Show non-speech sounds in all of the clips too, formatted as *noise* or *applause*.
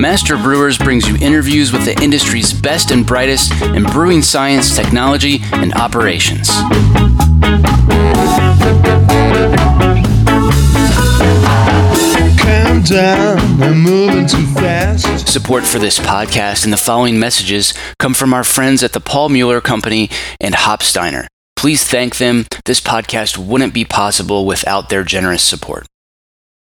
Master Brewers brings you interviews with the industry's best and brightest in brewing science, technology, and operations. down. I'm moving too fast. Support for this podcast and the following messages come from our friends at the Paul Mueller Company and Hopsteiner. Please thank them. This podcast wouldn't be possible without their generous support.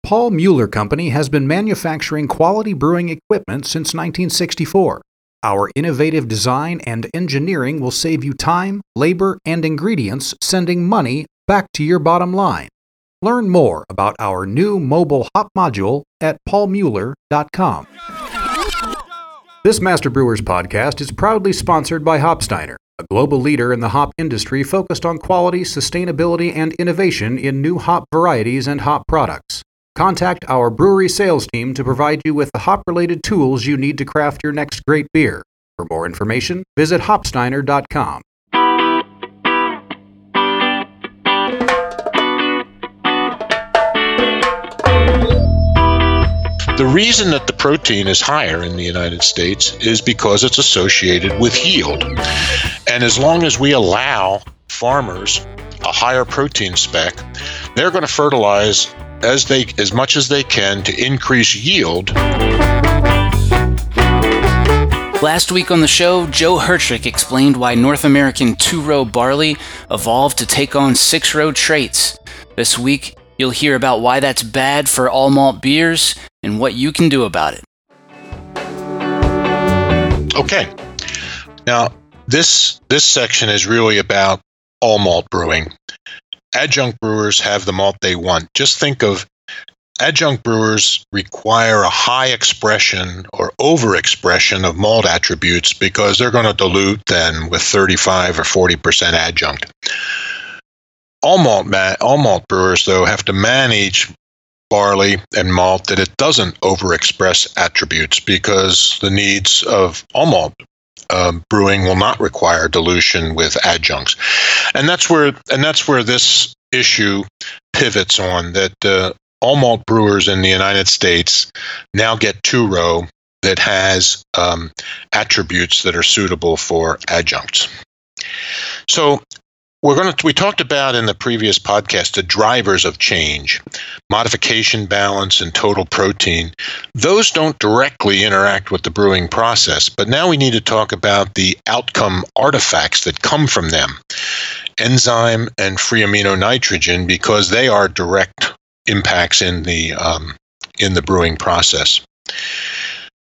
Paul Mueller Company has been manufacturing quality brewing equipment since 1964. Our innovative design and engineering will save you time, labor, and ingredients, sending money back to your bottom line. Learn more about our new mobile hop module at paulmueller.com. This Master Brewers podcast is proudly sponsored by Hopsteiner, a global leader in the hop industry focused on quality, sustainability, and innovation in new hop varieties and hop products. Contact our brewery sales team to provide you with the hop related tools you need to craft your next great beer. For more information, visit hopsteiner.com. The reason that the protein is higher in the United States is because it's associated with yield. And as long as we allow farmers a higher protein spec, they're going to fertilize as they as much as they can to increase yield. Last week on the show, Joe Hertrich explained why North American two row barley evolved to take on six row traits. This week, You'll hear about why that's bad for all malt beers and what you can do about it. Okay. Now, this this section is really about all malt brewing. Adjunct brewers have the malt they want. Just think of adjunct brewers require a high expression or overexpression of malt attributes because they're going to dilute then with 35 or 40% adjunct. All malt, ma- all malt brewers, though, have to manage barley and malt that it doesn't overexpress attributes because the needs of all malt um, brewing will not require dilution with adjuncts, and that's where and that's where this issue pivots on that uh, all malt brewers in the United States now get two row that has um, attributes that are suitable for adjuncts. So we're going to we talked about in the previous podcast the drivers of change modification balance and total protein. Those don't directly interact with the brewing process but now we need to talk about the outcome artifacts that come from them. Enzyme and free amino nitrogen because they are direct impacts in the um, in the brewing process.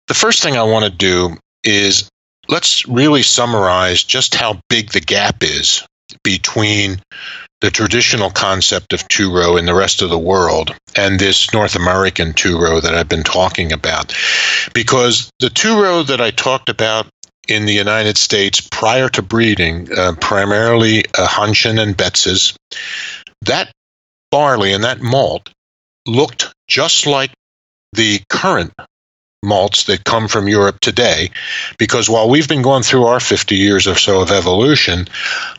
The first thing i want to do is let's really summarize just how big the gap is between the traditional concept of two row in the rest of the world and this North American two row that I've been talking about. Because the two row that I talked about in the United States prior to breeding, uh, primarily uh, Hannchen and Betzes, that barley and that malt looked just like the current malts that come from Europe today. Because while we've been going through our 50 years or so of evolution,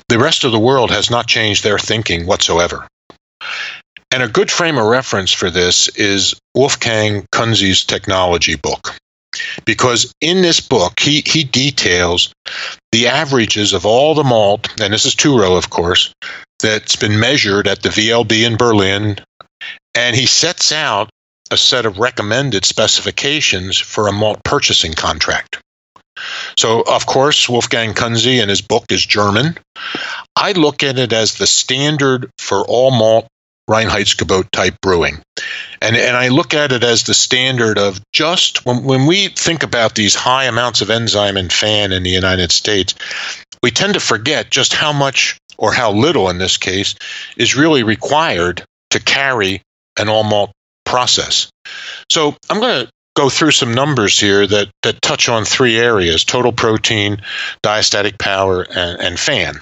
the rest of the world has not changed their thinking whatsoever. And a good frame of reference for this is Wolfgang Kunze's technology book. Because in this book, he, he details the averages of all the malt, and this is two row, of course, that's been measured at the VLB in Berlin. And he sets out a set of recommended specifications for a malt purchasing contract. So, of course, Wolfgang Kunze and his book is German. I look at it as the standard for all malt Reinheitsgebot type brewing. And, and I look at it as the standard of just when, when we think about these high amounts of enzyme and FAN in the United States, we tend to forget just how much, or how little in this case, is really required to carry an all malt process. So I'm going to go through some numbers here that, that touch on three areas total protein, diastatic power, and, and fan.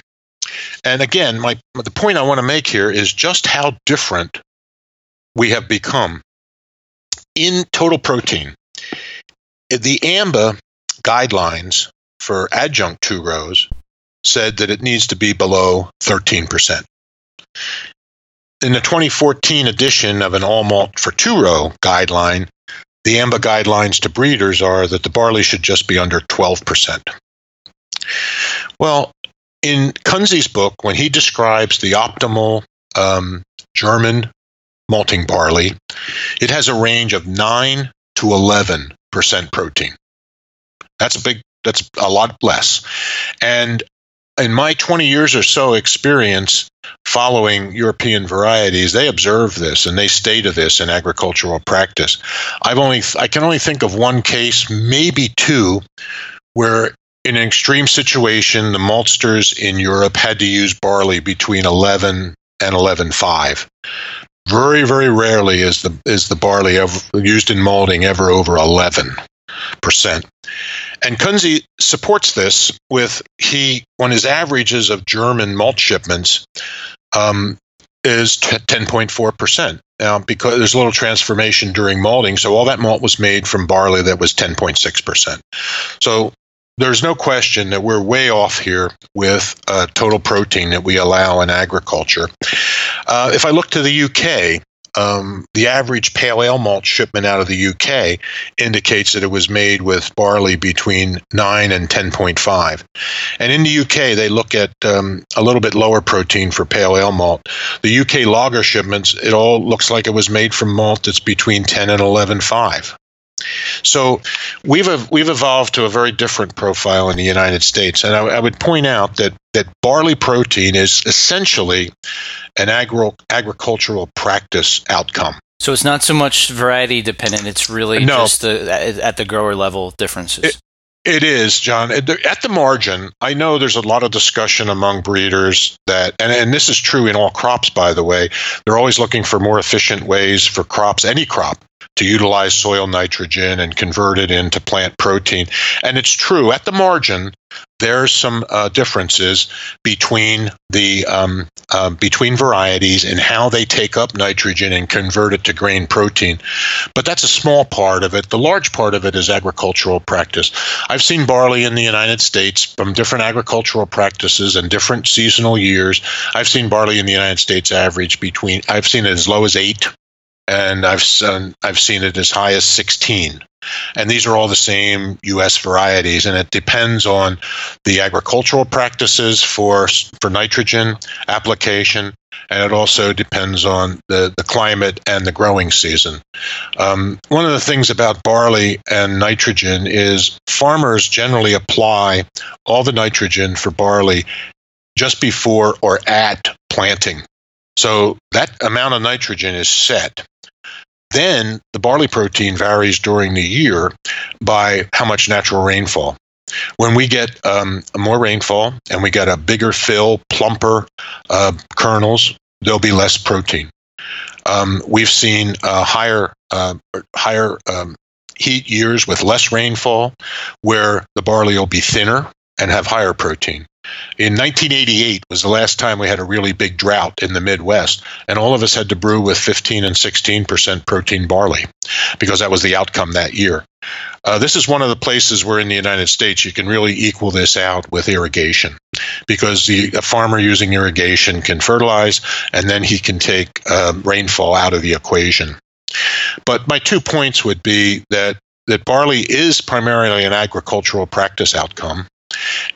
And again, my the point I want to make here is just how different we have become in total protein. The AMBA guidelines for adjunct two rows said that it needs to be below 13%. In the 2014 edition of an all malt for two row guideline, the AMBA guidelines to breeders are that the barley should just be under 12%. Well, in Kunze's book, when he describes the optimal um, German malting barley, it has a range of 9 to 11% protein. That's a big, that's a lot less. And in my 20 years or so experience following European varieties, they observe this and they stay to this in agricultural practice. I've only I can only think of one case, maybe two, where in an extreme situation, the maltsters in Europe had to use barley between 11 and 11.5. Very, very rarely is the is the barley ever, used in malting ever over 11 percent. And Kunze supports this with he on his averages of German malt shipments um, is 10.4 percent. Now, because there's a little transformation during malting, so all that malt was made from barley that was 10.6 percent. So there's no question that we're way off here with uh, total protein that we allow in agriculture. Uh, if I look to the UK, um, the average pale ale malt shipment out of the UK indicates that it was made with barley between 9 and 10.5. And in the UK, they look at um, a little bit lower protein for pale ale malt. The UK lager shipments, it all looks like it was made from malt that's between 10 and 11.5. So we've we've evolved to a very different profile in the United States, and I, I would point out that that barley protein is essentially an agro- agricultural practice outcome. So it's not so much variety dependent; it's really no. just the, at the grower level differences. It, it is, John. At the margin, I know there's a lot of discussion among breeders that, and, and this is true in all crops, by the way, they're always looking for more efficient ways for crops, any crop, to utilize soil nitrogen and convert it into plant protein. And it's true at the margin, there's some uh, differences between the um, uh, between varieties and how they take up nitrogen and convert it to grain protein. But that's a small part of it. The large part of it is agricultural practice. I've seen barley in the United States from different agricultural practices and different seasonal years. I've seen barley in the United States average between I've seen it as low as eight and I've seen, I've seen it as high as 16. And these are all the same U.S. varieties, and it depends on the agricultural practices for for nitrogen application, and it also depends on the, the climate and the growing season. Um, one of the things about barley and nitrogen is farmers generally apply all the nitrogen for barley just before or at planting. So that amount of nitrogen is set. Then the barley protein varies during the year by how much natural rainfall. When we get um, more rainfall and we get a bigger fill, plumper uh, kernels, there'll be less protein. Um, we've seen uh, higher uh, higher um, heat years with less rainfall, where the barley will be thinner and have higher protein. In 1988 was the last time we had a really big drought in the Midwest, and all of us had to brew with 15 and 16 percent protein barley because that was the outcome that year. Uh, this is one of the places where in the United States you can really equal this out with irrigation because the a farmer using irrigation can fertilize and then he can take um, rainfall out of the equation. But my two points would be that that barley is primarily an agricultural practice outcome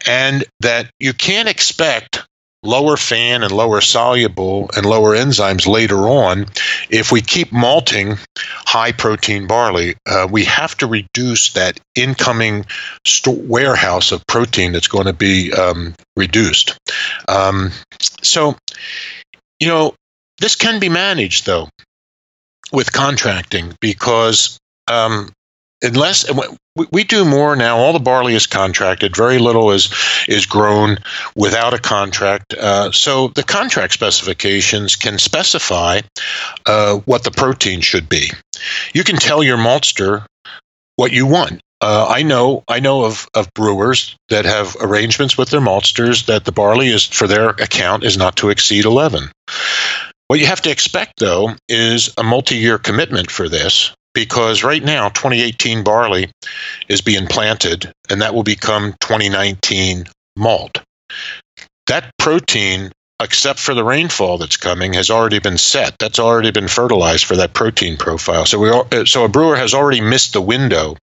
and that you can't expect lower FAN and lower soluble and lower enzymes later on if we keep malting high protein barley. Uh, we have to reduce that incoming warehouse of protein that's going to be um, reduced. Um, so you know this can be managed though with contracting because um, unless we do more now. All the barley is contracted. Very little is is grown without a contract. Uh, so the contract specifications can specify uh, what the protein should be. You can tell your maltster what you want. uh, I know I know of, of brewers that have arrangements with their maltsters that the barley is for their account is not to exceed 11. What you have to expect though is a multi-year commitment for this because right now 2018 barley is being planted and that will become 2019 malt. That protein except for the rainfall that's coming, has already been set. That's already been fertilized for that protein profile. So we uh, so a brewer has already missed the window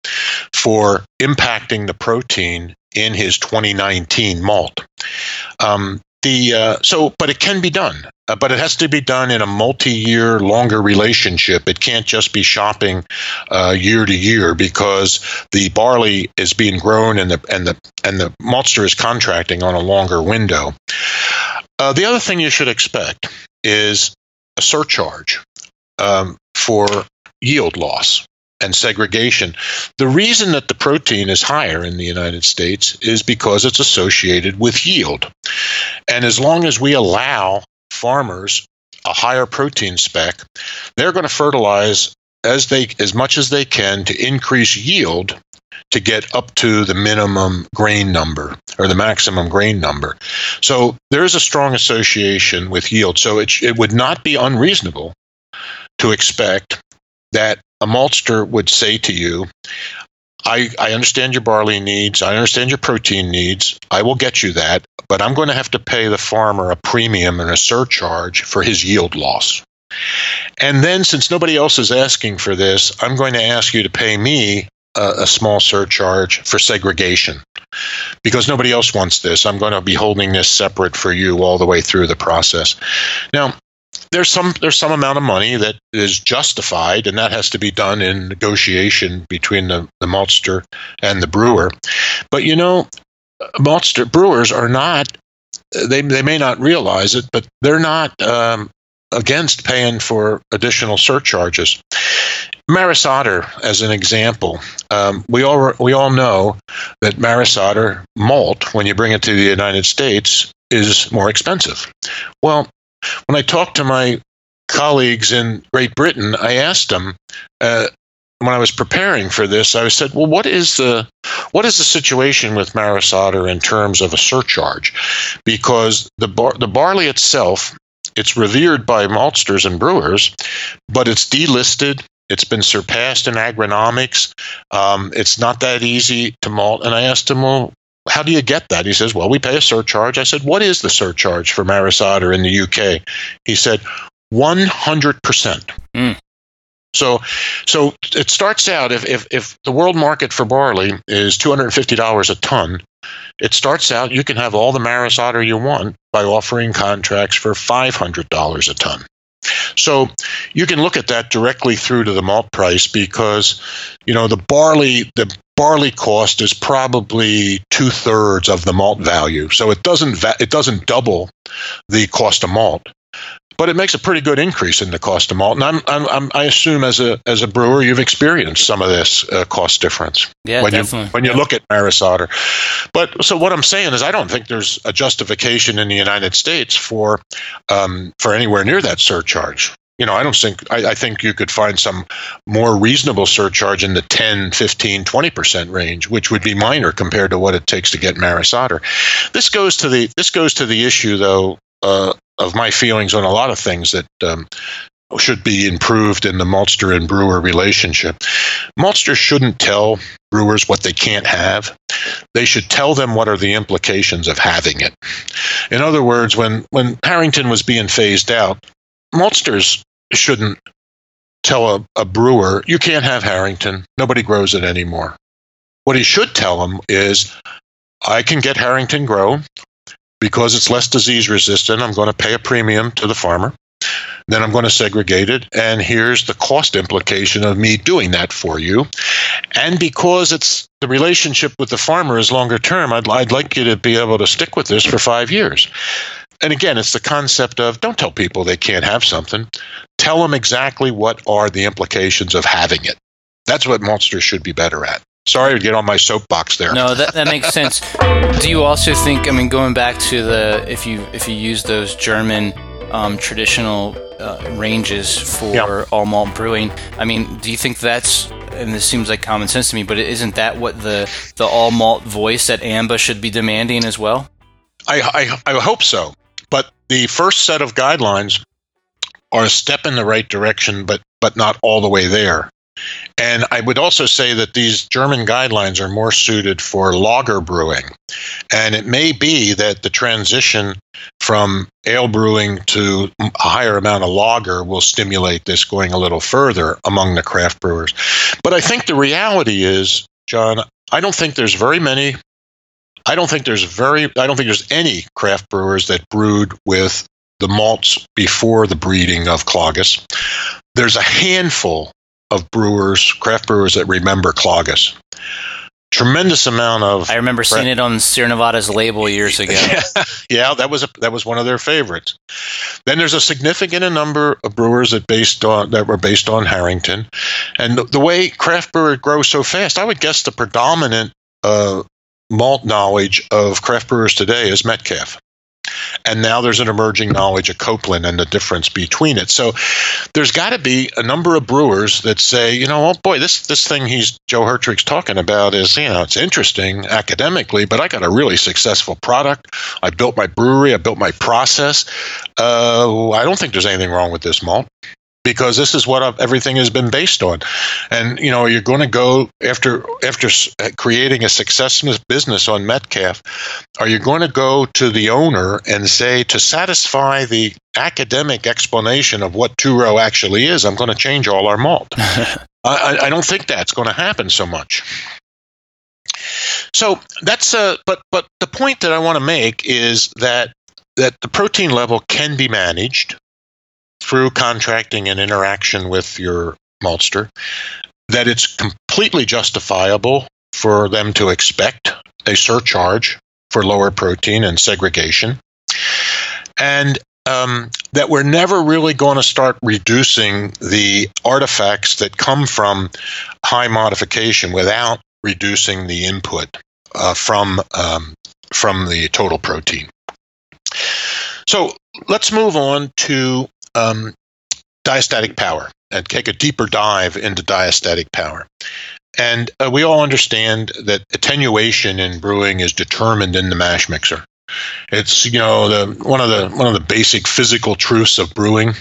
for impacting the protein in his 2019 malt. Um, the uh, so but it can be done uh, but it has to be done in a multi-year longer relationship. It can't just be shopping uh, year to year because the barley is being grown and the and the and the maltster is contracting on a longer window. Uh, the other thing you should expect is a surcharge um, for yield loss and segregation. The reason that the protein is higher in the United States is because it's associated with yield. And as long as we allow farmers a higher protein spec, they're going to fertilize as they as much as they can to increase yield to get up to the minimum grain number or the maximum grain number. So there is a strong association with yield. So it, it would not be unreasonable to expect that a maltster would say to you, I, I understand your barley needs. I understand your protein needs. I will get you that, but I'm going to have to pay the farmer a premium and a surcharge for his yield loss. And then, since nobody else is asking for this, I'm going to ask you to pay me a, a, small surcharge for segregation because nobody else wants this. I'm going to be holding this separate for you all the way through the process. Now, there's some there's some amount of money that is justified, and that has to be done in negotiation between the, the maltster and the brewer. But you know, maltster brewers are not they they may not realize it, but they're not um, against paying for additional surcharges. Maris Otter, as an example, um, we all we all know that Maris Otter malt, when you bring it to the United States, is more expensive. Well, when I talked to my colleagues in Great Britain, I asked them uh, when I was preparing for this. I said, "Well, what is the what is the situation with Maris Otter in terms of a surcharge? Because the bar, the barley itself." It's revered by maltsters and brewers, but it's delisted it's been surpassed in agronomics. Um, it's not that easy to malt. And I asked him, well, how do you get that? He says, well, we pay a surcharge. I said, what is the surcharge for Maris Otter in the UK? He said, 100%. Mm. So, so it starts out if, if, if the world market for barley is $250 a ton, it starts out you can have all the Maris Otter you want by offering contracts for $500 a ton. So you can look at that directly through to the malt price because, you know, the barley the barley cost is probably two thirds of the malt value. So it doesn't va- it doesn't double the cost of malt, but it makes a pretty good increase in the cost of malt. And I'm, I'm, I'm i assume as a as a brewer, you've experienced some of this uh, cost difference. Yeah, when definitely. You, when you look at Maris Otter. But so what I'm saying is, I don't think there's a justification in the United States for um, for anywhere near that surcharge. You know, I don't think I, I think you could find some more reasonable surcharge in the 10, 15, 20% range, which would be minor compared to what it takes to get Maris Otter. This goes to the this goes to the issue though uh, of my feelings on a lot of things that um, should be improved in the maltster and brewer relationship. Maltsters shouldn't tell brewers what they can't have. They should tell them what are the implications of having it. In other words, when, when Harrington was being phased out, maltsters shouldn't tell a, a brewer, you can't have Harrington. Nobody grows it anymore. What he should tell them is, I can get Harrington grow because it's less disease resistant, I'm going to pay a premium to the farmer. Then I'm going to segregate it. And here's the cost implication of me doing that for you. And because it's the relationship with the farmer is longer term, I'd, I'd like you to be able to stick with this for five years. And again, it's the concept of don't tell people they can't have something. Tell them exactly what are the implications of having it. That's what maltsters should be better at. Sorry to get on my soapbox there. No, that, that makes sense. *laughs* Do you also think? I mean, going back to the if you if you use those German um, traditional uh, ranges for yeah. all malt brewing, I mean, do you think that's and this seems like common sense to me, but isn't that what the the all malt voice at AMBA should be demanding as well? I, I, I hope so. But the first set of guidelines are a step in the right direction, but but not all the way there. And I would also say that these German guidelines are more suited for lager brewing. And it may be that the transition from ale brewing to a higher amount of lager will stimulate this going a little further among the craft brewers. But I think the reality is, John, I don't think there's very many. I don't think there's very I don't think there's any craft brewers that brewed with the malts before the breeding of Klages. There's a handful of brewers, craft brewers that remember Klages. Tremendous amount of. I remember seeing it on Sierra Nevada's label years *laughs* ago. yeah, that was a, that was one of their favorites. Then there's a significant number of brewers that based on that were based on Harrington, and the, the way craft brewer grows so fast, I would guess the predominant uh, malt knowledge of craft brewers today is Metcalfe. and now there's an emerging knowledge of Copeland and the difference between it. So there's got to be a number of brewers that say, you know, oh boy, this this thing he's Joe Hertrich's talking about is, you know, it's interesting academically, but I got a really successful product. I built my brewery, I built my process. Uh, I don't think there's anything wrong with this malt because this is what everything has been based on. And you know, you're going to go after after uh, creating a successful business on Metcalfe. Are you going to go to the owner and say to satisfy the academic explanation of what two row actually is? I'm going to change all our malt. *laughs* I, I don't think that's going to happen so much. So that's a but but the point that I want to make is that that the protein level can be managed through contracting and interaction with your maltster that it's completely justifiable for them to expect a surcharge for lower protein and segregation. And um, that we're never really going to start reducing the artifacts that come from high modification without reducing the input uh, from um, from the total protein. So let's move on to um, diastatic power and take a deeper dive into diastatic power. And uh, we all understand that attenuation in brewing is determined in the mash mixer. It's you know the one of the one of the basic physical truths of brewing,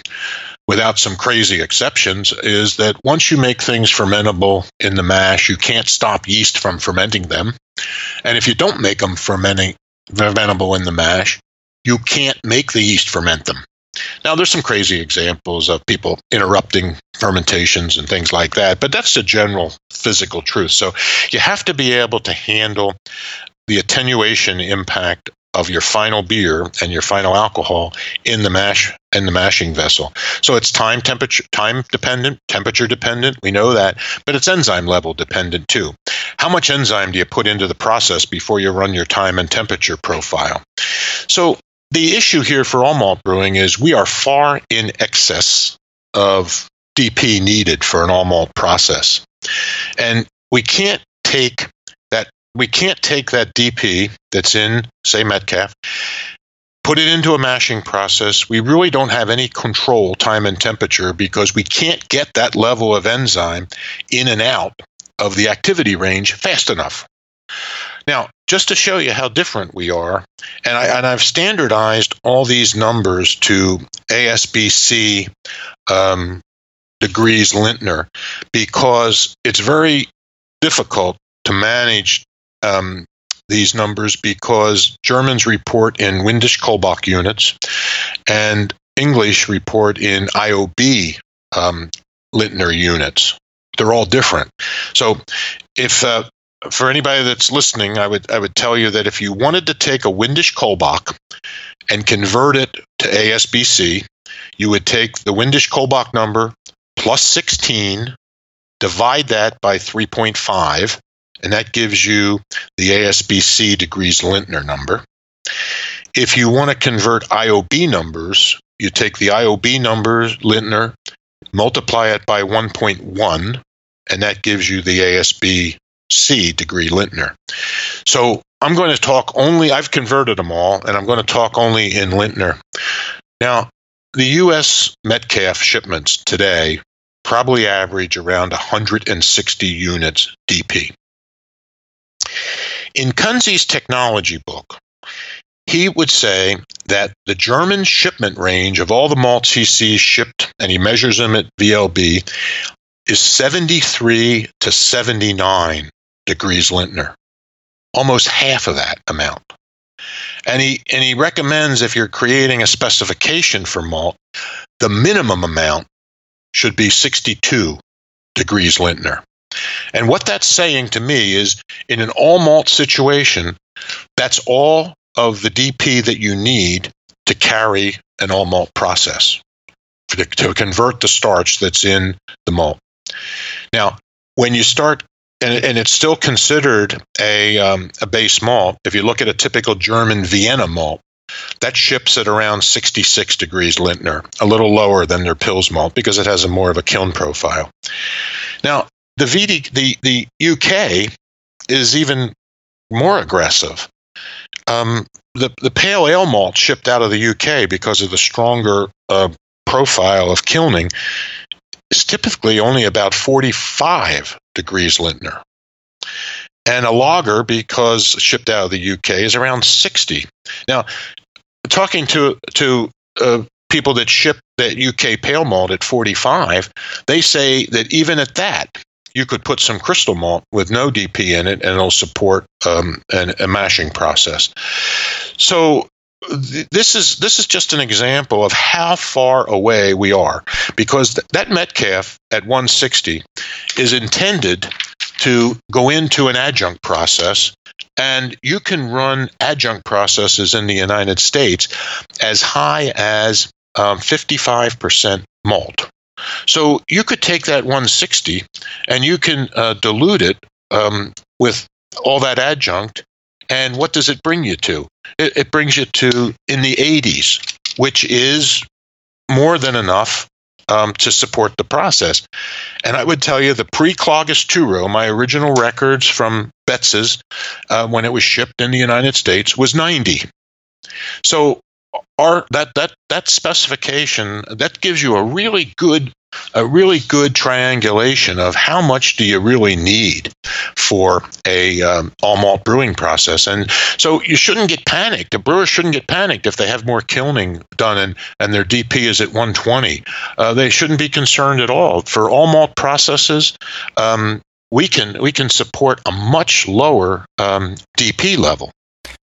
without some crazy exceptions, is that once you make things fermentable in the mash, you can't stop yeast from fermenting them. And if you don't make them fermenting fermentable in the mash, you can't make the yeast ferment them. Now, there's some crazy examples of people interrupting fermentations and things like that, but that's the general physical truth. So you have to be able to handle the attenuation impact of your final beer and your final alcohol in the mash in the mashing vessel. So it's time temperature time dependent, temperature dependent, we know that, but it's enzyme level dependent too. How much enzyme do you put into the process before you run your time and temperature profile? So the issue here for all malt brewing is we are far in excess of DP needed for an all malt process. And we can't take that we can't take that DP that's in, say, Metcalfe, put it into a mashing process. We really don't have any control, time and temperature, because we can't get that level of enzyme in and out of the activity range fast enough. Now, just to show you how different we are, and, I, I've standardized all these numbers to ASBC um, degrees Lintner because it's very difficult to manage um, these numbers because Germans report in Windisch Kolbach units and English report in IOB um, Lintner units. They're all different. So if uh, for anybody that's listening, I would I would tell you that if you wanted to take a Windisch Kolbach and convert it to ASBC, you would take the Windisch Kolbach number plus 16, divide that by 3.5, and that gives you the ASBC degrees Lintner number. If you want to convert IOB numbers, you take the IOB numbers, Lintner, multiply it by 1.1, and that gives you the ASB C degree Lintner. So I'm going to talk only, I've converted them all, and I'm going to talk only in Lintner. Now, the U.S. Metcalfe shipments today probably average around 160 units DP. In Kunze's technology book, he would say that the German shipment range of all the malts he sees shipped, and he measures them at VLB, is 73 to 79 degrees Lintner, almost half of that amount. And he and he recommends if you're creating a specification for malt, the minimum amount should be 62 degrees Lintner. And what that's saying to me is in an all malt situation, that's all of the DP that you need to carry an all malt process to, to convert the starch that's in the malt. Now, when you start and, and, it's still considered a, um, a base malt. If you look at a typical German Vienna malt, that ships at around 66 degrees Lintner, a little lower than their Pils malt because it has a more of a kiln profile. Now, the VD, the the UK is even more aggressive. Um, the the pale ale malt shipped out of the UK because of the stronger uh, profile of kilning is typically only about 45 degrees Lintner. And a lager, because shipped out of the UK, is around 60. Now, talking to to uh, people that ship that UK pale malt at 45, they say that even at that, you could put some crystal malt with no DP in it, and it'll support um, an, a mashing process. So this is this is just an example of how far away we are because th- that Metcalfe at 160 is intended to go into an adjunct process and you can run adjunct processes in the United States as high as um, 55% malt. So you could take that 160 and you can uh, dilute it um, with all that adjunct. And what does it bring you to? It, it brings you to in the 80s, which is more than enough um, to support the process. And I would tell you the pre Klages two my original records from Betzes uh, when it was shipped in the United States, was 90. So our that that that specification that gives you a really good a really good triangulation of how much do you really need for a um, all malt brewing process and so you shouldn't get panicked the brewers shouldn't get panicked if they have more kilning done and, and their dp is at 120 uh, they shouldn't be concerned at all for all malt processes um, we can we can support a much lower um, dp level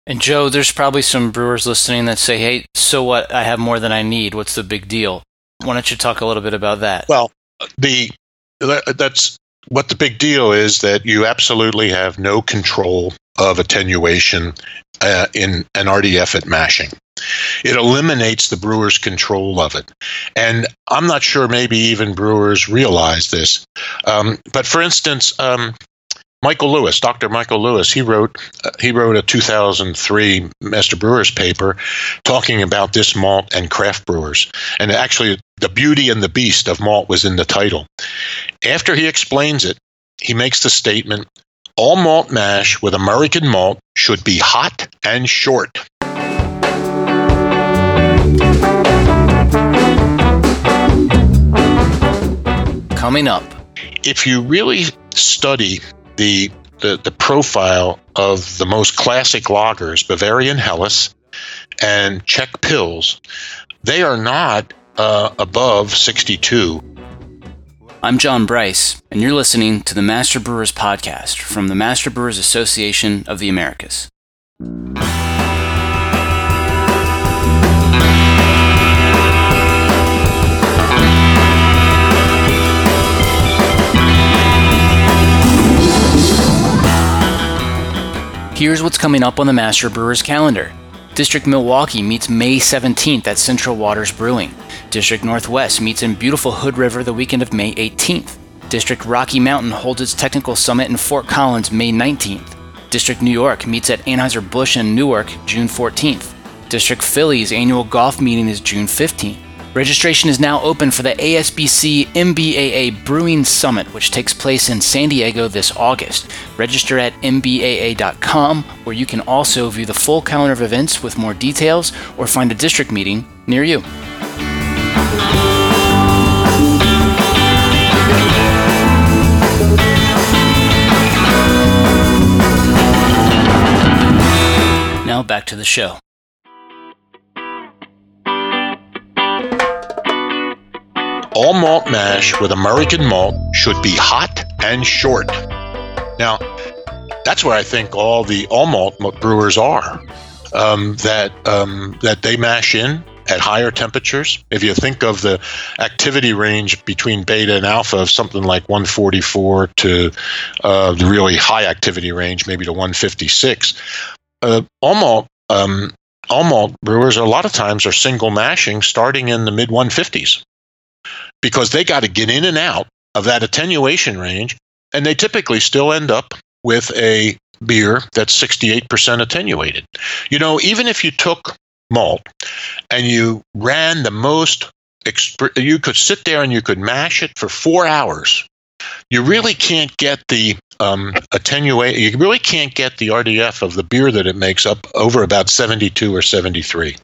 and Joe, there's probably some brewers listening that say, hey, so what? I have more than I need. What's the big deal? Why don't you talk a little bit about that? Well, the that's what the big deal is that you absolutely have no control of attenuation uh, in an RDF at mashing. It eliminates the brewer's control of it. And I'm not sure maybe even brewers realize this. Um, but for instance, um, Michael Lewis, Dr. Michael Lewis, he wrote uh, he wrote a 2003 Master Brewers paper talking about this malt and craft brewers. And actually the beauty and the beast of malt was in the title. After he explains it, he makes the statement, all malt mash with American malt should be hot and short. Coming up. If you really study the, the, the profile of the most classic lagers, Bavarian Helles and Czech Pils, they are not uh, above 62. I'm John Bryce, and you're listening to the Master Brewers Podcast from the Master Brewers Association of the Americas. Here's what's coming up on the Master Brewers calendar. District Milwaukee meets May 17th at Central Waters Brewing. District Northwest meets in beautiful Hood River the weekend of May 18th. District Rocky Mountain holds its technical summit in Fort Collins May 19th. District New York meets at Anheuser-Busch in Newark June 14th. District Philly's annual golf meeting is June 15th. Registration is now open for the ASBC MBAA Brewing Summit, which takes place in San Diego this August. Register at mbaa.com, where you can also view the full calendar of events with more details or find a district meeting near you. Now back to the show. All malt mash with American malt should be hot and short. Now, that's where I think all the all malt brewers are. Um, that um, that they mash in at higher temperatures. If you think of the activity range between beta and alpha of something like 144 to uh, the really high activity range, maybe to 156, uh, all malt um, all malt brewers a lot of times are single mashing starting in the mid 150s because they got to get in and out of that attenuation range and they typically still end up with a beer that's 68% attenuated. You know, even if you took malt and you ran the most, exp- you could sit there and you could mash it for four hours. You really can't get the um, attenuate. You really can't get the RDF of the beer that it makes up over about 72 or 73.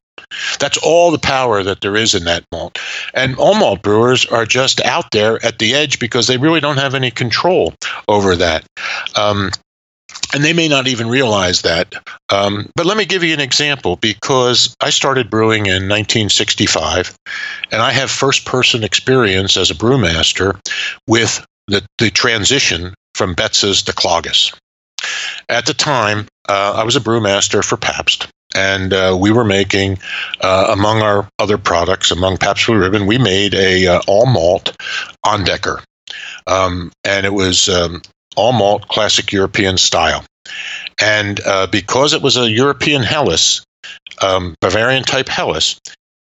That's all the power that there is in that malt. And all malt brewers are just out there at the edge because they really don't have any control over that. Um, and they may not even realize that. Um, but let me give you an example because I started brewing in 1965, and I have first person experience as a brewmaster with the, the transition from Betzes to Klages. At the time, uh, I was a brewmaster for Pabst, and uh, we were making, uh, among our other products, among Pabst Blue Ribbon, we made a uh, all malt Andeker, um, and it was um, all malt classic European style. And uh, because it was a European Helles, um, Bavarian type Helles,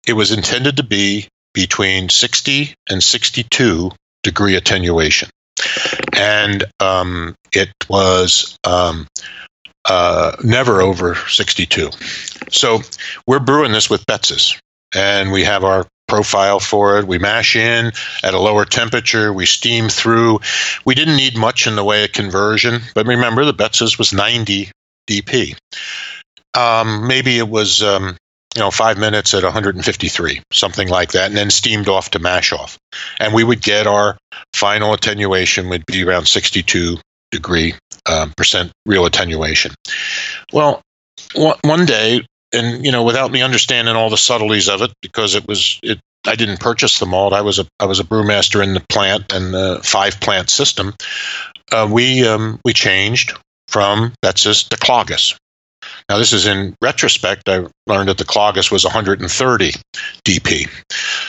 it was intended to be between 60 and 62 degree attenuation. And um, it was um, uh, never over 62. So we're brewing this with Betzes, and we have our profile for it. We mash in at a lower temperature. We steam through. We didn't need much in the way of conversion, but remember the Betzes was 90 DP. Um, maybe it was um, you know five minutes at 153, something like that, and then steamed off to mash off, and we would get our final attenuation would be around 62 degree um, percent real attenuation. Well, one day and you know, without me understanding all the subtleties of it, because it was it, I didn't purchase the malt. I was a I was a brewmaster in the plant and the five plant system. Uh, we um, we changed from Betzes to Klages. Now, this is in retrospect. I learned that the Klages was 130 DP.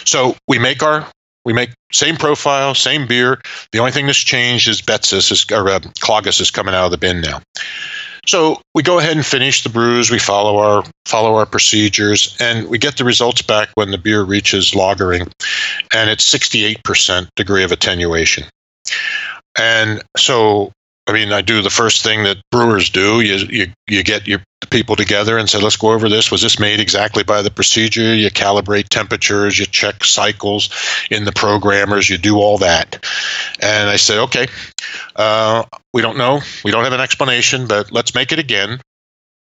So we make our we make same profile, same beer. The only thing that's changed is Betzes is or uh, Klages is coming out of the bin now. So we go ahead and finish the brews. We follow our follow our procedures, and we get the results back when the beer reaches lagering, and it's 68% degree of attenuation. And so I mean, I do the first thing that brewers do. You you you get your people together and say, let's go over this. Was this made exactly by the procedure? You calibrate temperatures, you check cycles in the programmers, you do all that. And I said, okay, uh, we don't know, we don't have an explanation, but let's make it again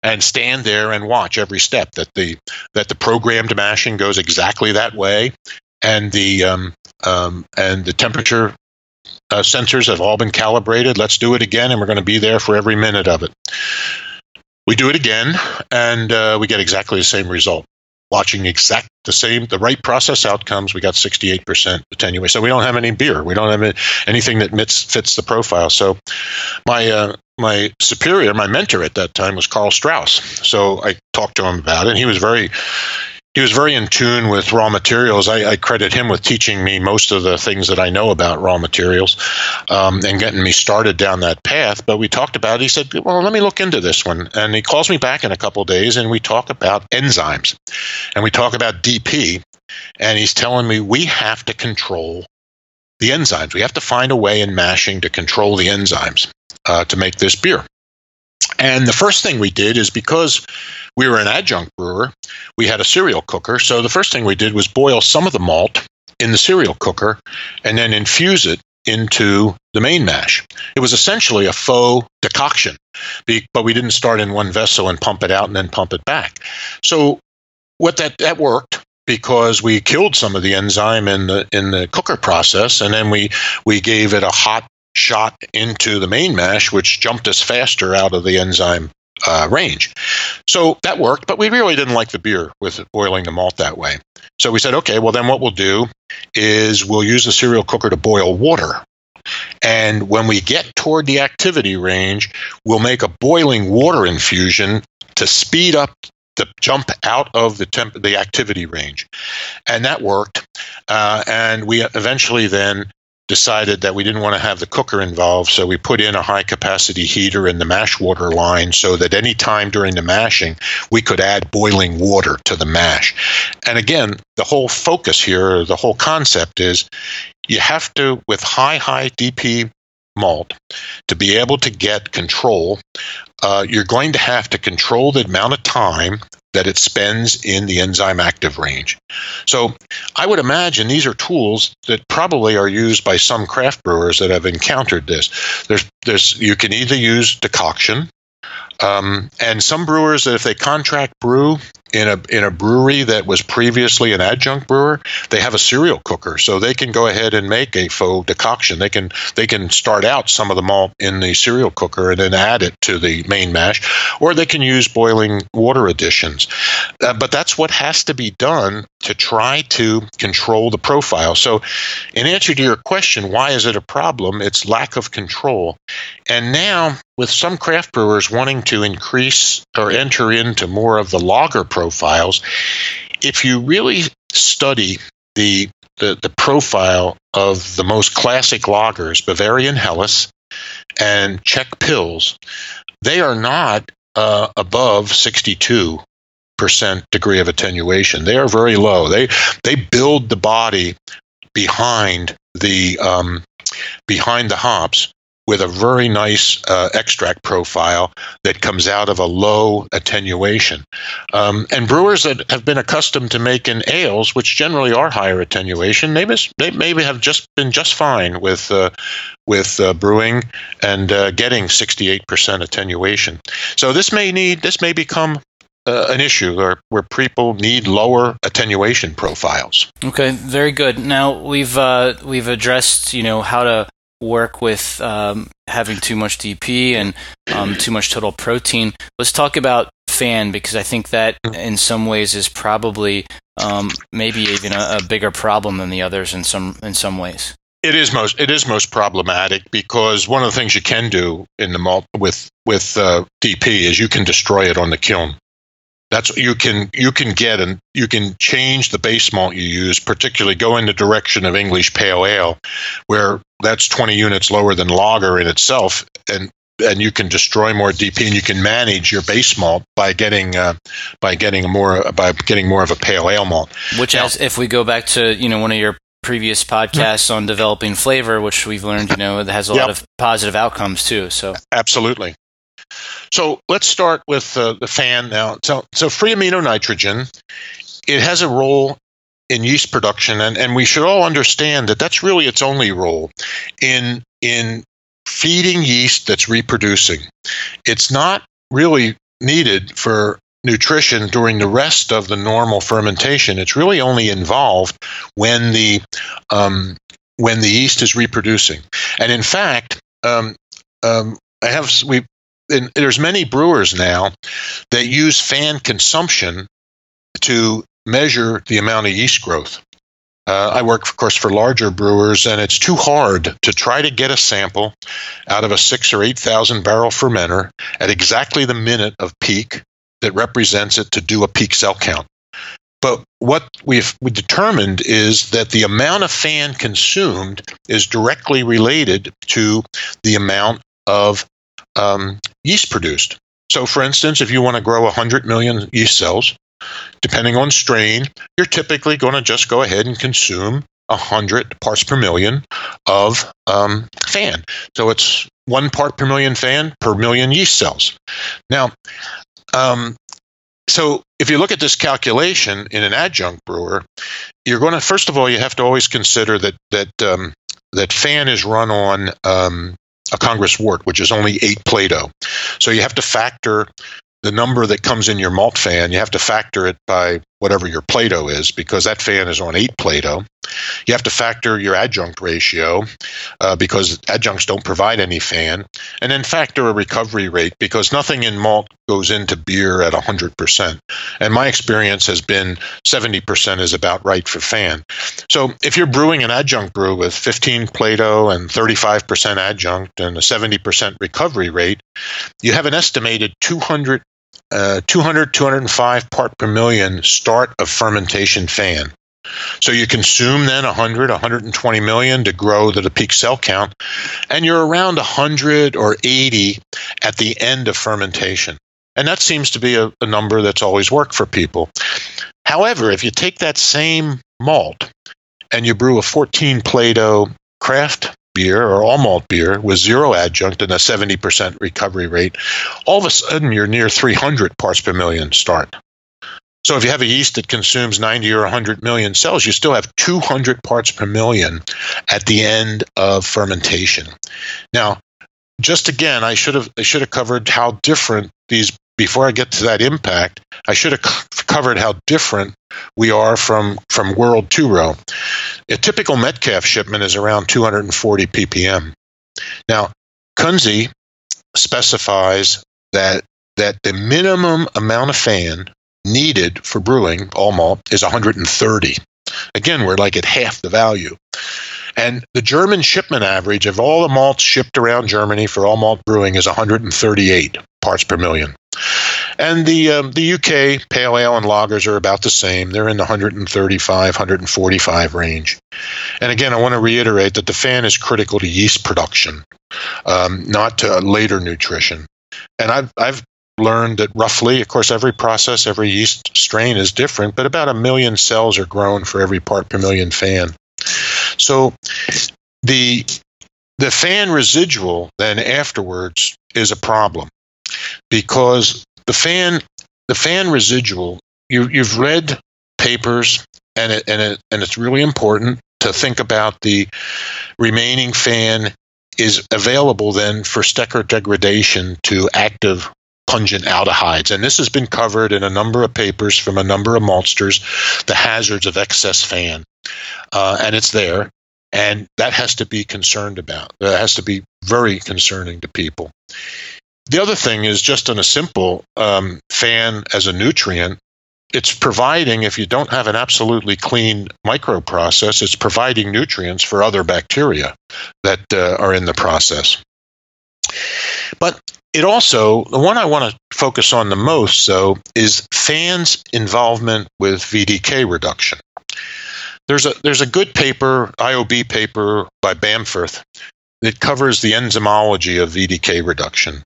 and stand there and watch every step that the that the programmed mashing goes exactly that way and the um, um, and the temperature uh, sensors have all been calibrated. Let's do it again, and we're going to be there for every minute of it. We do it again, and uh, we get exactly the same result. Watching exact the same, the right process outcomes, we got 68% attenuation. So we don't have any beer. We don't have anything that fits, fits the profile. So my uh, my superior, my mentor at that time was Karl Strauss. So I talked to him about it. And he was very he was very in tune with raw materials. I, I, credit him with teaching me most of the things that I know about raw materials um, and getting me started down that path. But we talked about it. He said, Well, let me look into this one. And he calls me back in a couple days and we talk about enzymes and we talk about DP. And he's telling me we have to control the enzymes. We have to find a way in mashing to control the enzymes uh, to make this beer. And the first thing we did is because we were an adjunct brewer, we had a cereal cooker. So the first thing we did was boil some of the malt in the cereal cooker and then infuse it into the main mash. It was essentially a faux decoction, but we didn't start in one vessel and pump it out and then pump it back. So what that that worked because we killed some of the enzyme in the in the cooker process and then we we gave it a hot shot into the main mash, which jumped us faster out of the enzyme uh, range. So that worked, but we really didn't like the beer with boiling the malt that way. So we said, okay, well, then what we'll do is we'll use the cereal cooker to boil water. And when we get toward the activity range, we'll make a boiling water infusion to speed up the jump out of the temp- the activity range, and that worked. Uh, and we eventually then decided that we didn't want to have the cooker involved, so we put in a high capacity heater in the mash water line so that any time during the mashing we could add boiling water to the mash. And again, the whole focus here, the whole concept is you have to, with high, high DP malt, to be able to get control, uh, you're going to have to control the amount of time that it spends in the enzyme active range. So I would imagine these are tools that probably are used by some craft brewers that have encountered this. There's, there's, you can either use decoction, um, and some brewers, if they contract brew in a in a brewery that was previously an adjunct brewer, they have a cereal cooker, so they can go ahead and make a faux decoction. They can they can start out some of the malt in the cereal cooker and then add it to the main mash, or they can use boiling water additions. Uh, but that's what has to be done to try to control the profile. So, in answer to your question, why is it a problem? It's lack of control, and now with some craft brewers wanting to increase or enter into more of the lager profiles, if you really study the, the, the profile of the most classic lagers, Bavarian Helles and Czech Pils, they are not uh, above 62 percent degree of attenuation. They are very low. They they build the body behind the um, behind the hops with a very nice uh, extract profile that comes out of a low attenuation. Um, and brewers that have been accustomed to making ales, which generally are higher attenuation, they, mis- they maybe have just been just fine with uh, with uh, brewing and uh, getting 68% attenuation. So this may need this may become uh, an issue where, where people need lower attenuation profiles. Okay, very good. Now we've uh, we've addressed you know how to work with um, having too much DP and um, too much total protein. Let's talk about fan because I think that in some ways is probably um, maybe even a, a, bigger problem than the others in some in some ways. It is most it is most problematic because one of the things you can do in the malt with with uh, DP is you can destroy it on the kiln. That's you can you can get and you can change the base malt you use, particularly go in the direction of English pale ale, where that's 20 units lower than lager in itself, and and you can destroy more DP and you can manage your base malt by getting uh, by getting more by getting more of a pale ale malt. Which, now, as if we go back to you know one of your previous podcasts on developing flavor, which we've learned you know it has a yep. lot of positive outcomes too. So absolutely. So let's start with uh, the fan now. So, so free amino nitrogen, it has a role in yeast production, and, and we should all understand that that's really its only role in in feeding yeast that's reproducing. It's not really needed for nutrition during the rest of the normal fermentation. It's really only involved when the um, when the yeast is reproducing. And in fact, um, um, I have we and there's many brewers now that use fan consumption to measure the amount of yeast growth. Uh, I work, of course, for larger brewers, and it's too hard to try to get a sample out of a six or eight thousand barrel fermenter at exactly the minute of peak that represents it to do a peak cell count. But what we've we determined is that the amount of fan consumed is directly related to the amount of um, yeast produced. So, for instance, if you want to grow 100 million yeast cells, depending on strain, you're typically going to just go ahead and consume 100 parts per million of um, fan. So it's one part per million fan per million yeast cells. Now, um, so if you look at this calculation in an adjunct brewer, you're going to first of all you have to always consider that that um, that fan is run on um, a Congress wort, which is only eight Plato. So you have to factor the number that comes in your malt fan. You have to factor it by whatever your Plato is, because that fan is on 8 Plato. You have to factor your adjunct ratio uh, because adjuncts don't provide any fan. And then factor a recovery rate because nothing in malt goes into beer at 100%. And my experience has been 70% is about right for fan. So if you're brewing an adjunct brew with 15 Plato and 35% adjunct and a 70% recovery rate, you have an estimated 200 uh, 200, 205 part per million start of fermentation fan. So you consume then 100, 120 million to grow to the peak cell count, and you're around 100 or 80 at the end of fermentation. And that seems to be a, a number that's always worked for people. However, if you take that same malt and you brew a 14 Play Plato craft beer or all malt beer with zero adjunct and a 70% recovery rate, all of a sudden you're near 300 parts per million start. So if you have a yeast that consumes 90 or 100 million cells, you still have 200 parts per million at the end of fermentation. Now, just again, I should have I should have covered how different these before I get to that impact. I should have c- covered how different we are from from world two row. A typical Metcalfe shipment is around 240 ppm. Now, Kunze specifies that that the minimum amount of fan needed for brewing all malt is 130. Again, we're like at half the value. And the German shipment average of all the malts shipped around Germany for all malt brewing is 138 parts per million. And the um, the UK pale ale and lagers are about the same. They're in the 135, 145 range. And again, I want to reiterate that the fan is critical to yeast production, um, not to later nutrition. And I've I've learned that roughly, of course, every process, every yeast strain is different, but about a million cells are grown for every part per million fan. So the the fan residual then afterwards is a problem because the fan the fan residual you you've read papers and it, and it, and it's really important to think about the remaining fan is available then for Strecker degradation to active pungent aldehydes. And this has been covered in a number of papers from a number of maltsters, the hazards of excess fan. Uh, and it's there. And that has to be concerned about. That has to be very concerning to people. The other thing is just on a simple um, fan as a nutrient, it's providing, if you don't have an absolutely clean microprocess, it's providing nutrients for other bacteria that uh, are in the process. But it also, the one I want to focus on the most, though, is fans' involvement with VDK reduction. There's a there's a good paper, IOB paper by Bamforth that covers the enzymology of VDK reduction.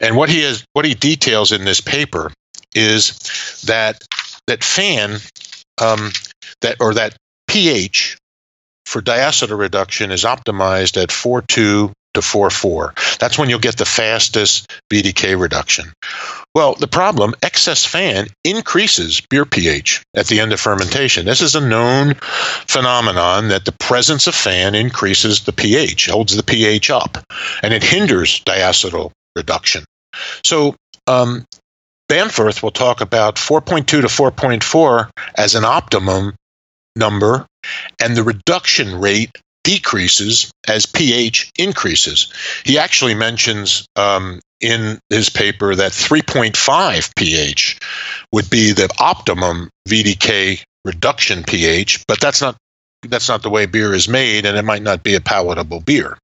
And what he has what he details in this paper is that that fan um, that or that pH for diacetyl reduction is optimized at 4.2 to 4.4. That's when you'll get the fastest VDK reduction. Well, the problem, excess fan increases beer pH at the end of fermentation. This is a known phenomenon that the presence of fan increases the pH, holds the pH up, and it hinders diacetyl reduction. So, um, Bamforth will talk about 4.2 to 4.4 as an optimum number, and the reduction rate decreases as pH increases. He actually mentions um, in his paper that 3.5 pH would be the optimum VDK reduction pH, but that's not that's not the way beer is made, and it might not be a palatable beer.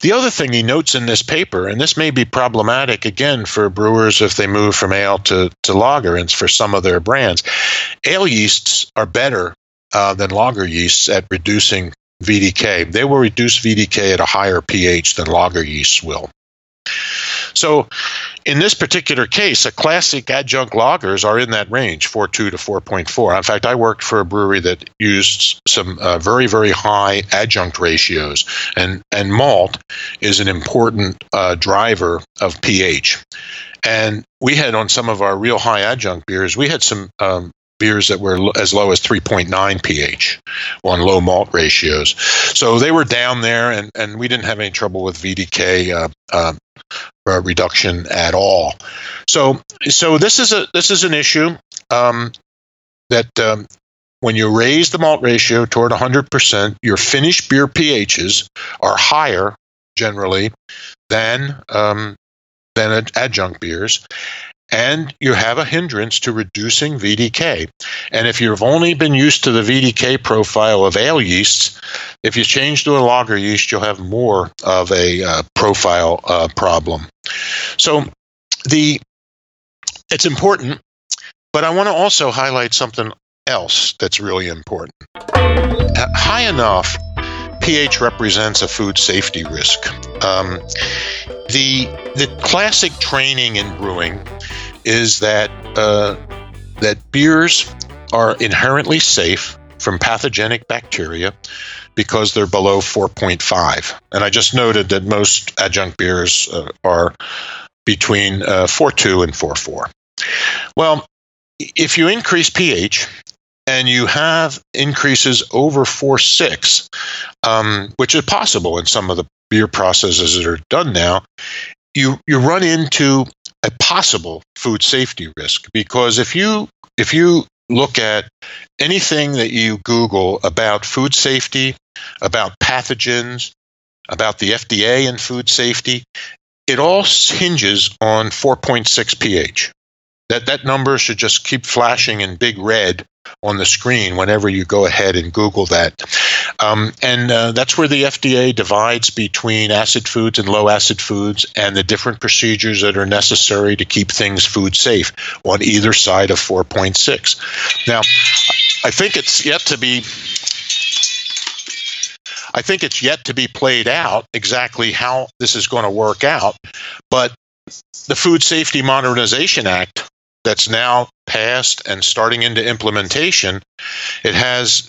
The other thing he notes in this paper, and this may be problematic again for brewers if they move from ale to, to lager and for some of their brands, ale yeasts are better uh, than lager yeasts at reducing VDK. They will reduce VDK at a higher pH than lager yeasts will. So, in this particular case, a classic adjunct lagers are in that range, 4.2 to 4.4. In fact, I worked for a brewery that used some uh, very, very high adjunct ratios, and, and malt is an important uh, driver of pH. And we had on some of our real high adjunct beers, we had some um, beers that were as low as 3.9 pH on low malt ratios. So they were down there, and, and we didn't have any trouble with VDK uh, uh, uh, reduction at all. So so this is a this is an issue. Um, that um, when you raise the malt ratio toward 100%, your finished beer pHs are higher generally than um, than adjunct beers, and you have a hindrance to reducing VDK. And if you've only been used to the VDK profile of ale yeasts, if you change to a lager yeast, you'll have more of a uh, profile uh, problem. So the it's important, but I want to also highlight something else that's really important. High enough pH represents a food safety risk. Um, the the classic training in brewing is that uh, that beers are inherently safe from pathogenic bacteria because they're below 4.5. And I just noted that most adjunct beers uh, are between uh, 4.2 and 4.4. Well, if you increase pH and you have increases over 4.6, um, which is possible in some of the beer processes that are done now, you, you run into a possible food safety risk because if you if you look at anything that you google about food safety about pathogens about the FDA and food safety it all hinges on 4.6 pH. That that number should just keep flashing in big red on the screen whenever you go ahead and Google that. Um, and uh, that's where the FDA divides between acid foods and low acid foods and the different procedures that are necessary to keep things food safe on either side of 4.6. Now, I think it's yet to be. I think it's yet to be played out exactly how this is going to work out, but the Food Safety Modernization Act that's now passed and starting into implementation, it has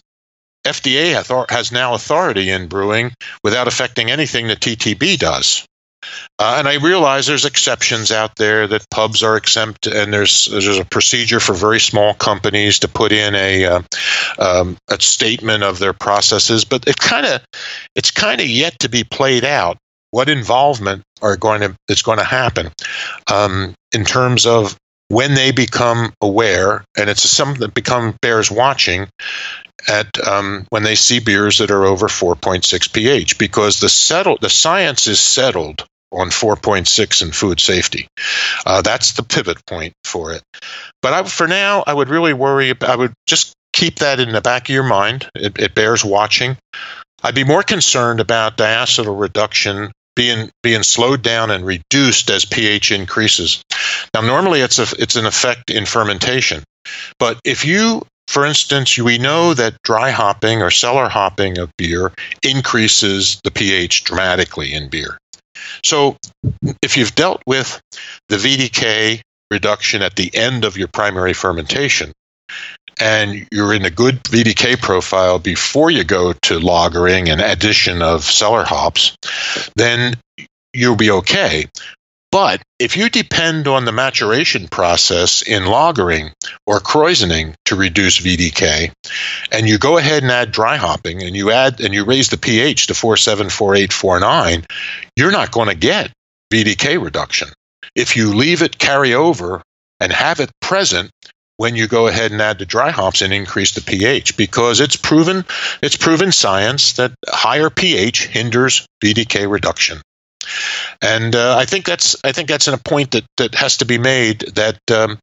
FDA has now authority in brewing without affecting anything that TTB does. Uh, and I realize there's exceptions out there that pubs are exempt, and there's there's a procedure for very small companies to put in a uh, um, a statement of their processes. But it kind of it's kind of yet to be played out what involvement are going to is going to happen um, in terms of when they become aware, and it's something that become bears watching at um, when they see beers that are over 4.6 pH, because the settled the science is settled on 4.6 in food safety. Uh, that's the pivot point for it. But I, for now, I would really worry. About, I would just keep that in the back of your mind. It, it bears watching. I'd be more concerned about diacetyl reduction being being slowed down and reduced as pH increases. Now, normally it's a it's an effect in fermentation, but if you for instance, we know that dry hopping or cellar hopping of beer increases the pH dramatically in beer. So, if you've dealt with the VDK reduction at the end of your primary fermentation, and you're in a good VDK profile before you go to lagering and addition of cellar hops, then you'll be okay. But if you depend on the maturation process in lagering or krausening to reduce VDK, and you go ahead and add dry hopping and you add and you raise the pH to 474849, you're not going to get VDK reduction. If you leave it carry over and have it present when you go ahead and add the dry hops and increase the pH because it's proven it's proven science that higher pH hinders VDK reduction. And uh, I think that's I think that's a point that, that has to be made that um,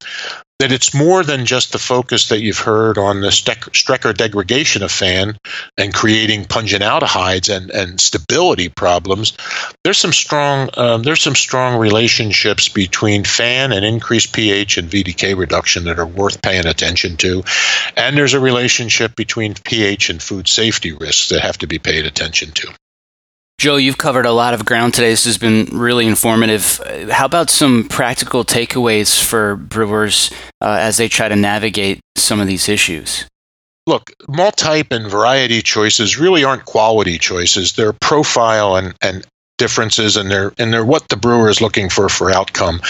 that it's more than just the focus that you've heard on the Strecker degradation of FAN and creating pungent aldehydes and, and stability problems. There's some strong um, there's some strong relationships between FAN and increased pH and VDK reduction that are worth paying attention to, and there's a relationship between pH and food safety risks that have to be paid attention to. Joe, you've covered a lot of ground today. This has been really informative. How about some practical takeaways for brewers uh, as they try to navigate some of these issues? Look, malt type and variety choices really aren't quality choices. They're profile and, and differences, and they're and they're what the brewer is looking for for outcome.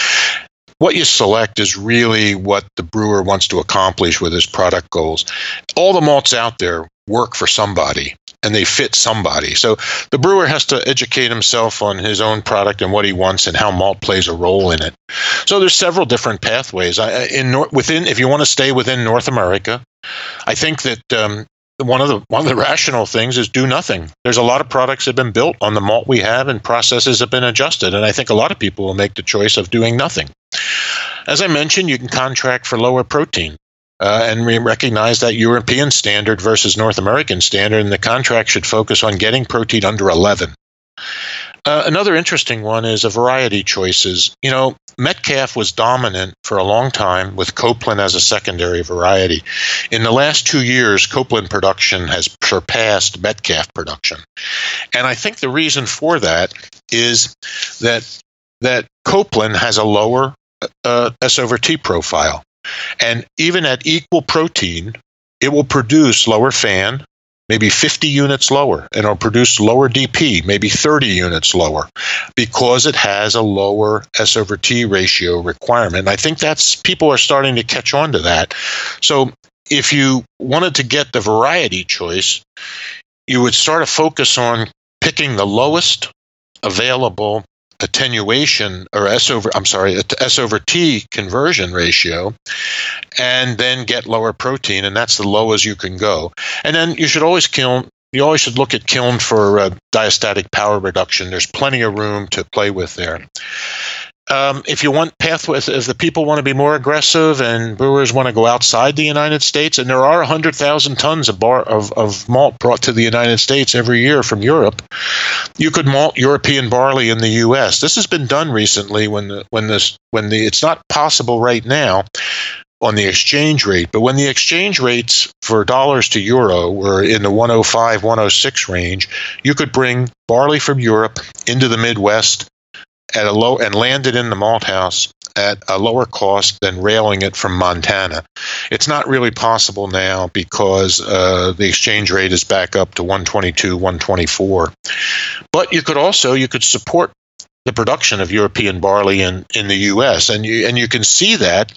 What you select is really what the brewer wants to accomplish with his product goals. All the malts out there work for somebody and they fit somebody. So the brewer has to educate himself on his own product and what he wants and how malt plays a role in it. So there's several different pathways. In within, if you want to stay within North America, I think that um, one of the one of the rational things is do nothing. There's a lot of products that have been built on the malt we have, and processes have been adjusted. And I think a lot of people will make the choice of doing nothing. As I mentioned, you can contract for lower protein. Uh, and we recognize that European standard versus North American standard, and the contract should focus on getting protein under 11. Uh, another interesting one is a variety choices. You know, Metcalfe was dominant for a long time with Copeland as a secondary variety. In the last two years, Copeland production has surpassed Metcalfe production. And I think the reason for that is that that Copeland has a lower uh, S over T profile. And even at equal protein, it will produce lower FAN, maybe 50 units lower, and it'll produce lower DP, maybe 30 units lower, because it has a lower S over T ratio requirement. I think that's people are starting to catch on to that. So if you wanted to get the variety choice, you would start to focus on picking the lowest available attenuation or S over I'm sorry S over T conversion ratio, and then get lower protein, and that's the lowest you can go. And then you should always kiln. You always should look at kiln for uh, diastatic power reduction. There's plenty of room to play with there. Um, if you want pathways, if the people want to be more aggressive and brewers want to go outside the United States, and there are 100,000 tons of, bar, of, of malt brought to the United States every year from Europe, you could malt European barley in the U.S. This has been done recently when the, when this when the it's not possible right now on the exchange rate, but when the exchange rates for dollars to euro were in the 105 106 range, you could bring barley from Europe into the Midwest at a low and landed in the malt house at a lower cost than railing it from Montana. It's not really possible now because uh, the exchange rate is back up to 122, 124. But you could also you could support the production of European barley in, in the U.S. and you and you can see that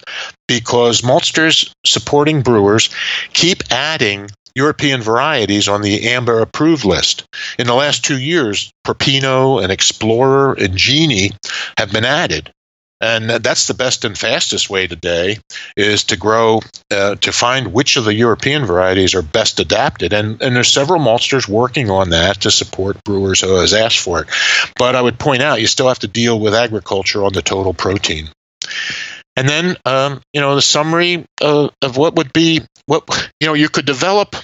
because maltsters supporting brewers keep adding European varieties on the AMBA approved list. In the last two years, Propino and Explorer and Genie have been added. And that's the best and fastest way today is to grow, uh, to find which of the European varieties are best adapted. And, and there's several maltsters working on that to support brewers who has asked for it. But I would point out you still have to deal with agriculture on the total protein. And then, um, you know, the summary of, of what would be what you know you could develop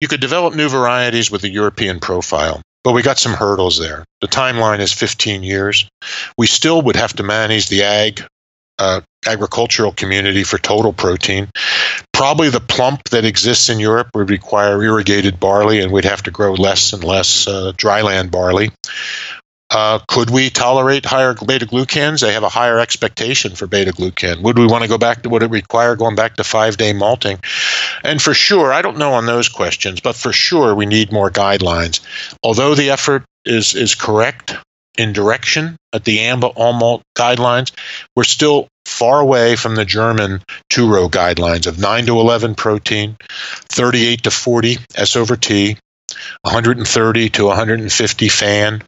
you could develop new varieties with a European profile, but we got some hurdles there. The timeline is 15 years. We still would have to manage the ag uh, agricultural community for total protein. Probably the plump that exists in Europe would require irrigated barley, and we'd have to grow less and less uh, dryland barley. Uh, could we tolerate higher beta glucans? They have a higher expectation for beta glucan. Would we want to go back to would it require going back to five day malting? And for sure, I don't know on those questions, but for sure we need more guidelines. Although the effort is is correct in direction at the AMBA all malt guidelines, we're still far away from the German two row guidelines of 9 to 11 protein, 38 to 40 S over T, 130 to 150 FAN,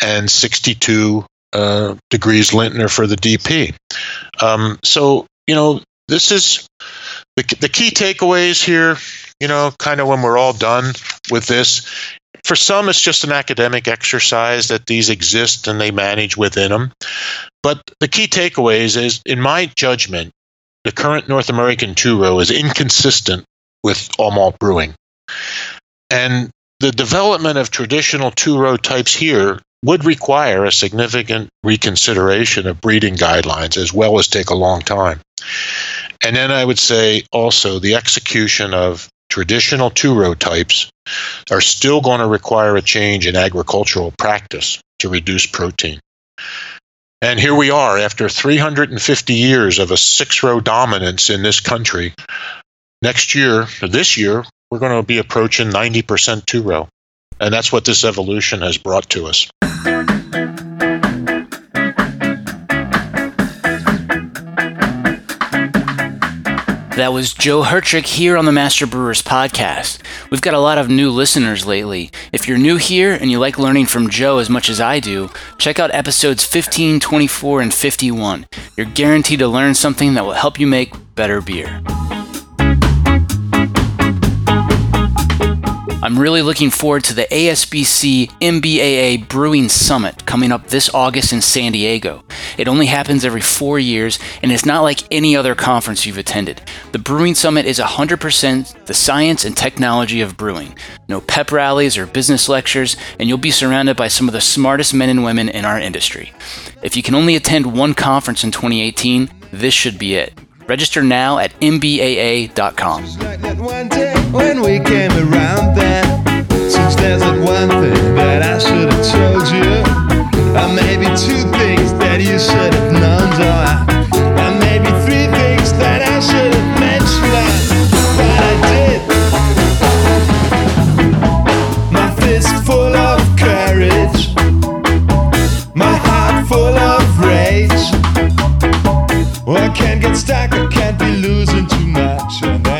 and 62 uh, degrees Lintner for the DP. Um, so, you know, this is the, the key takeaways here, you know, kind of when we're all done with this. For some, it's just an academic exercise that these exist and they manage within them. But the key takeaways is, in my judgment, the current North American two row is inconsistent with all malt brewing. And the development of traditional two row types here would require a significant reconsideration of breeding guidelines as well as take a long time. And then I would say also the execution of traditional two row types are still going to require a change in agricultural practice to reduce protein. And here we are after 350 years of a six row dominance in this country. Next year, this year, we're going to be approaching 90% two row. And that's what this evolution has brought to us. That was Joe Hertrich here on the Master Brewers podcast. We've got a lot of new listeners lately. If you're new here and you like learning from Joe as much as I do, check out episodes 15, 24, and 51. You're guaranteed to learn something that will help you make better beer. I'm really looking forward to the ASBC MBAA Brewing Summit coming up this August in San Diego. It only happens every four years, and it's not like any other conference you've attended. The Brewing Summit is 100% the science and technology of brewing. No pep rallies or business lectures, and you'll be surrounded by some of the smartest men and women in our industry. If you can only attend one conference in 2018, this should be it. Register now at mbaa.com when we came around then Since there's that one thing that I should have told you, or maybe two things that you should have known, or, or maybe three things that I should have mentioned, but I did. My fist full of courage, my heart full of rage. Well, I can't get stuck, I can't be losing too much.